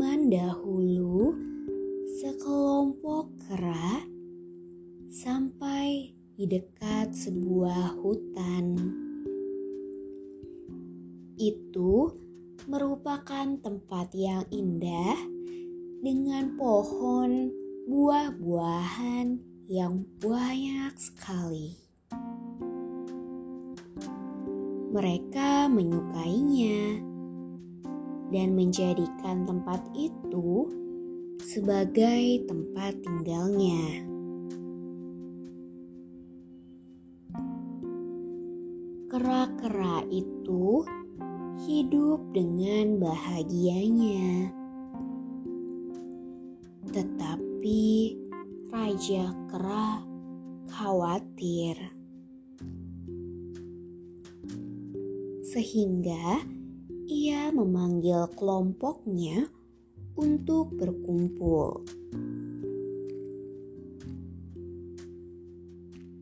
Zaman dahulu, sekelompok kera sampai di dekat sebuah hutan. Itu merupakan tempat yang indah dengan pohon buah-buahan yang banyak sekali. Mereka menyukainya dan menjadikan tempat itu sebagai tempat tinggalnya. Kera-kera itu hidup dengan bahagianya, tetapi Raja Kera khawatir, sehingga ia memanggil kelompoknya untuk berkumpul.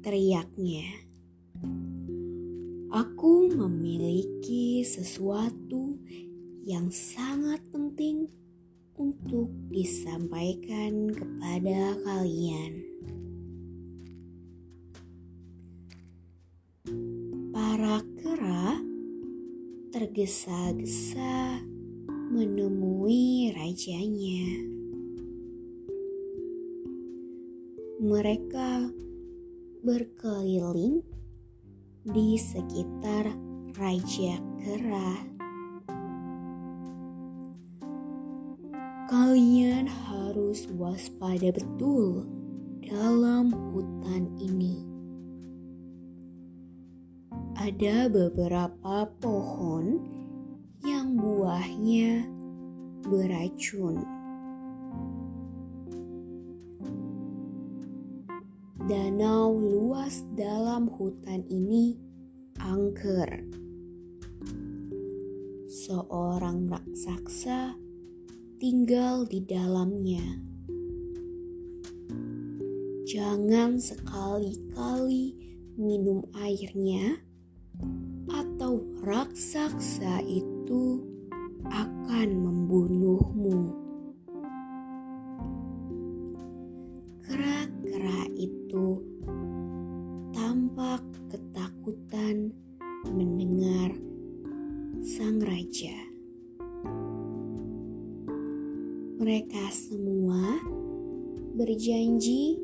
Teriaknya, "Aku memiliki sesuatu yang sangat penting untuk disampaikan kepada kalian." Para tergesa-gesa menemui rajanya. Mereka berkeliling di sekitar Raja Kera. Kalian harus waspada betul dalam hutan ini ada beberapa pohon yang buahnya beracun. Danau luas dalam hutan ini angker. Seorang raksasa tinggal di dalamnya. Jangan sekali-kali minum airnya atau raksasa itu akan membunuhmu. Kera-kera itu tampak ketakutan mendengar sang raja. Mereka semua berjanji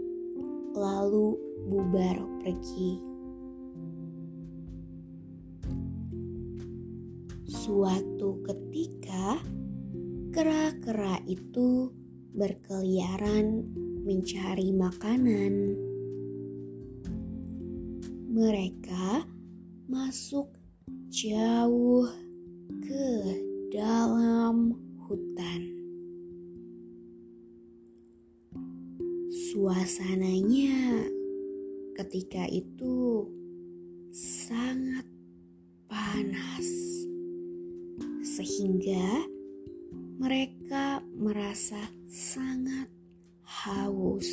lalu bubar pergi. Suatu ketika, kera-kera itu berkeliaran mencari makanan. Mereka masuk jauh ke dalam hutan. Suasananya ketika itu sangat panas sehingga mereka merasa sangat haus.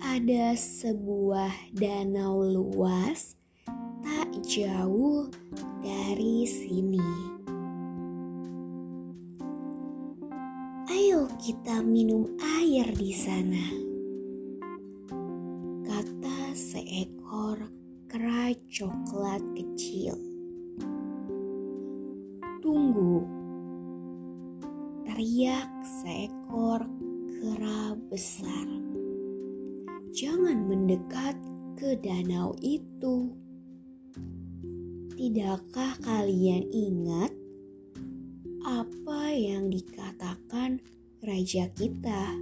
Ada sebuah danau luas tak jauh dari sini. Ayo kita minum air di sana. Kata seekor kera coklat kecil. Tunggu, teriak seekor kera besar. Jangan mendekat ke danau itu. Tidakkah kalian ingat apa yang dikatakan raja kita?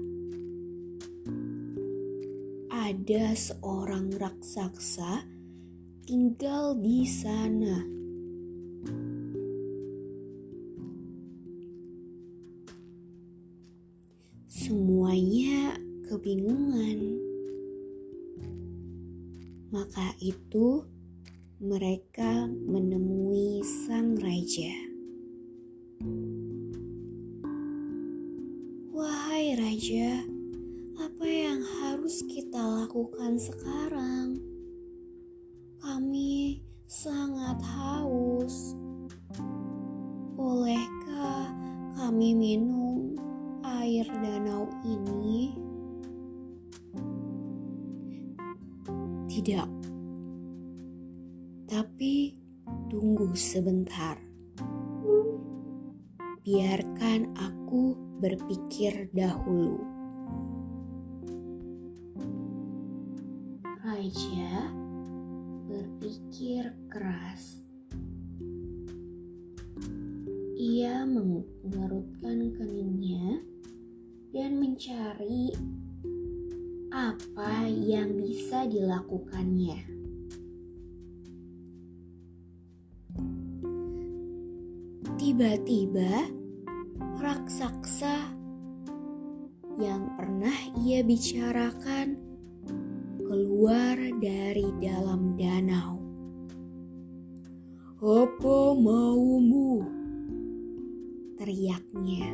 Ada seorang raksasa tinggal di sana kebingungan. Maka itu mereka menemui sang raja. Wahai raja, apa yang harus kita lakukan sekarang? Tidak. Tapi tunggu sebentar. Biarkan aku berpikir dahulu. Raja berpikir keras. Ia mengerutkan keningnya dan mencari apa yang bisa dilakukannya. Tiba-tiba, raksasa yang pernah ia bicarakan keluar dari dalam danau. Apa maumu? Teriaknya.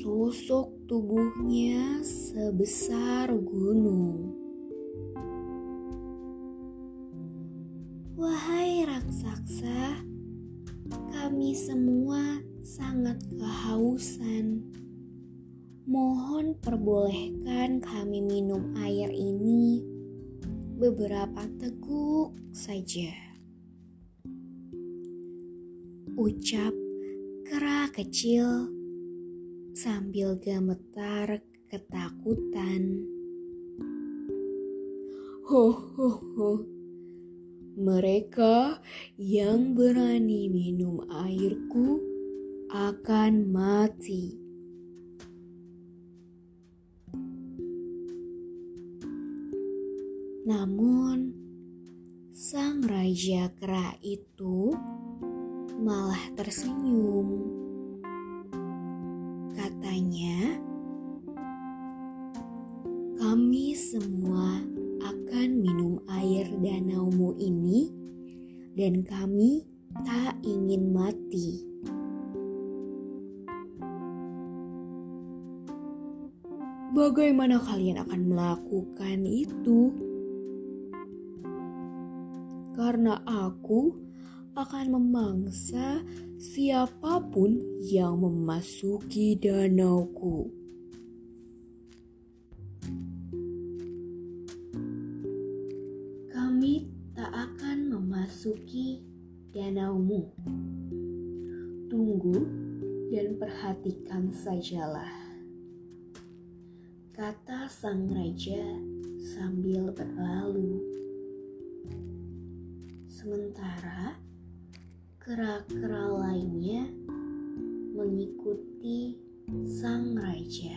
Sosok tubuhnya sebesar gunung. Wahai raksasa, kami semua sangat kehausan. Mohon perbolehkan kami minum air ini beberapa teguk saja. Ucap kera kecil sambil gemetar ketakutan. Ho ho ho. Mereka yang berani minum airku akan mati. Namun, sang raja kera itu malah tersenyum. Katanya, "Kami semua akan minum air danaumu ini, dan kami tak ingin mati." Bagaimana kalian akan melakukan itu? karena aku akan memangsa siapa pun yang memasuki danauku. Kami tak akan memasuki danaumu. Tunggu dan perhatikan sajalah. Kata sang raja sambil berlalu. Sementara kera-kera lainnya mengikuti sang raja.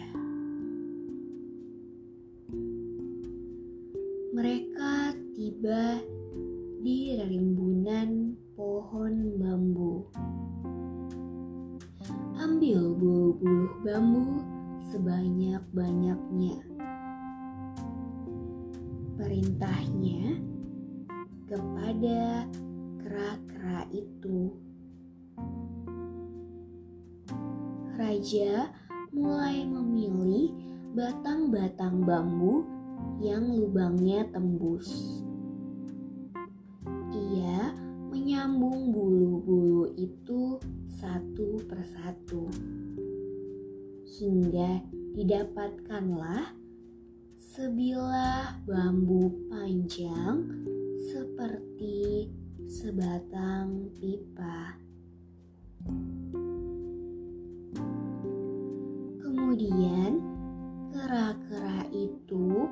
Mereka tiba di rimbunan pohon bambu. Ambil bulu-bulu bambu sebanyak-banyaknya. Perintahnya kepada kera-kera itu. Raja mulai memilih batang-batang bambu yang lubangnya tembus. Ia menyambung bulu-bulu itu satu persatu hingga didapatkanlah sebilah bambu panjang seperti sebatang pipa. Kemudian kera-kera itu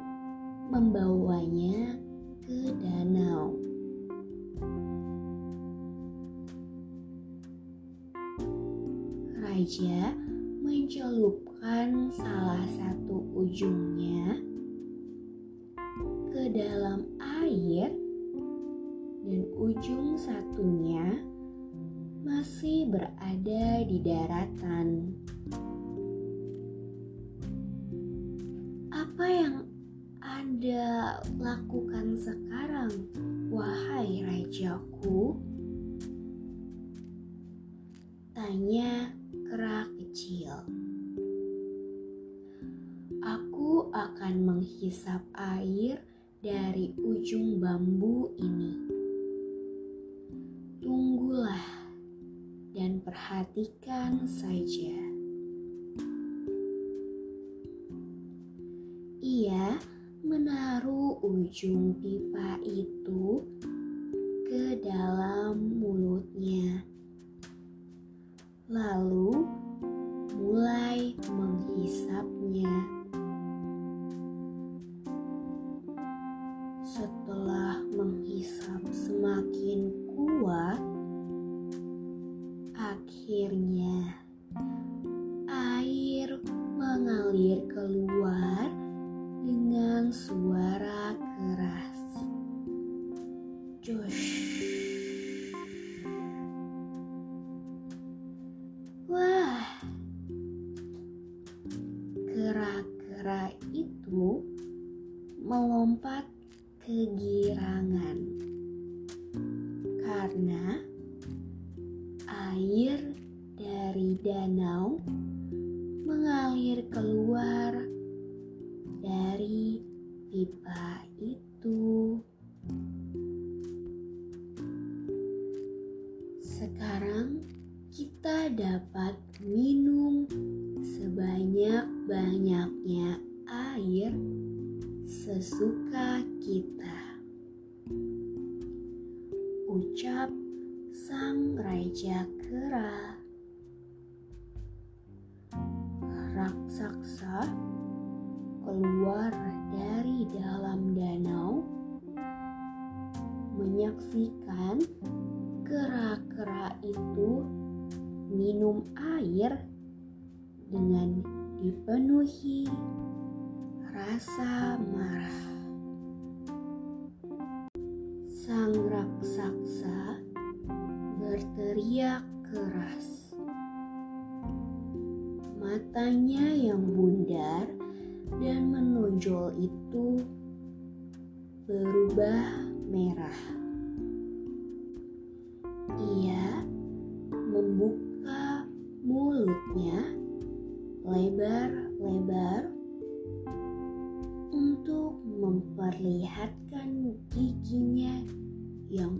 membawanya ke danau. Raja mencelupkan salah satu ujungnya ke dalam air dan ujung satunya masih berada di daratan. Apa yang Anda lakukan sekarang, wahai rajaku? Tanya kera kecil. Aku akan menghisap air dari ujung bambu ini. Tunggulah dan perhatikan saja. Ia menaruh ujung pipa itu ke dalam mulutnya, lalu mulai menghisapnya. Kera-kera itu melompat kegirangan karena air dari danau mengalir keluar dari pipa itu. Sekarang kita dapat minum sebanyak-banyaknya air sesuka kita. Ucap sang raja kera. Raksasa keluar dari dalam danau menyaksikan kera-kera itu minum air dengan dipenuhi rasa marah. Sang raksasa berteriak keras. Matanya yang bundar dan menonjol itu berubah merah. Ia membuka mulutnya lebar-lebar untuk memperlihatkan giginya yang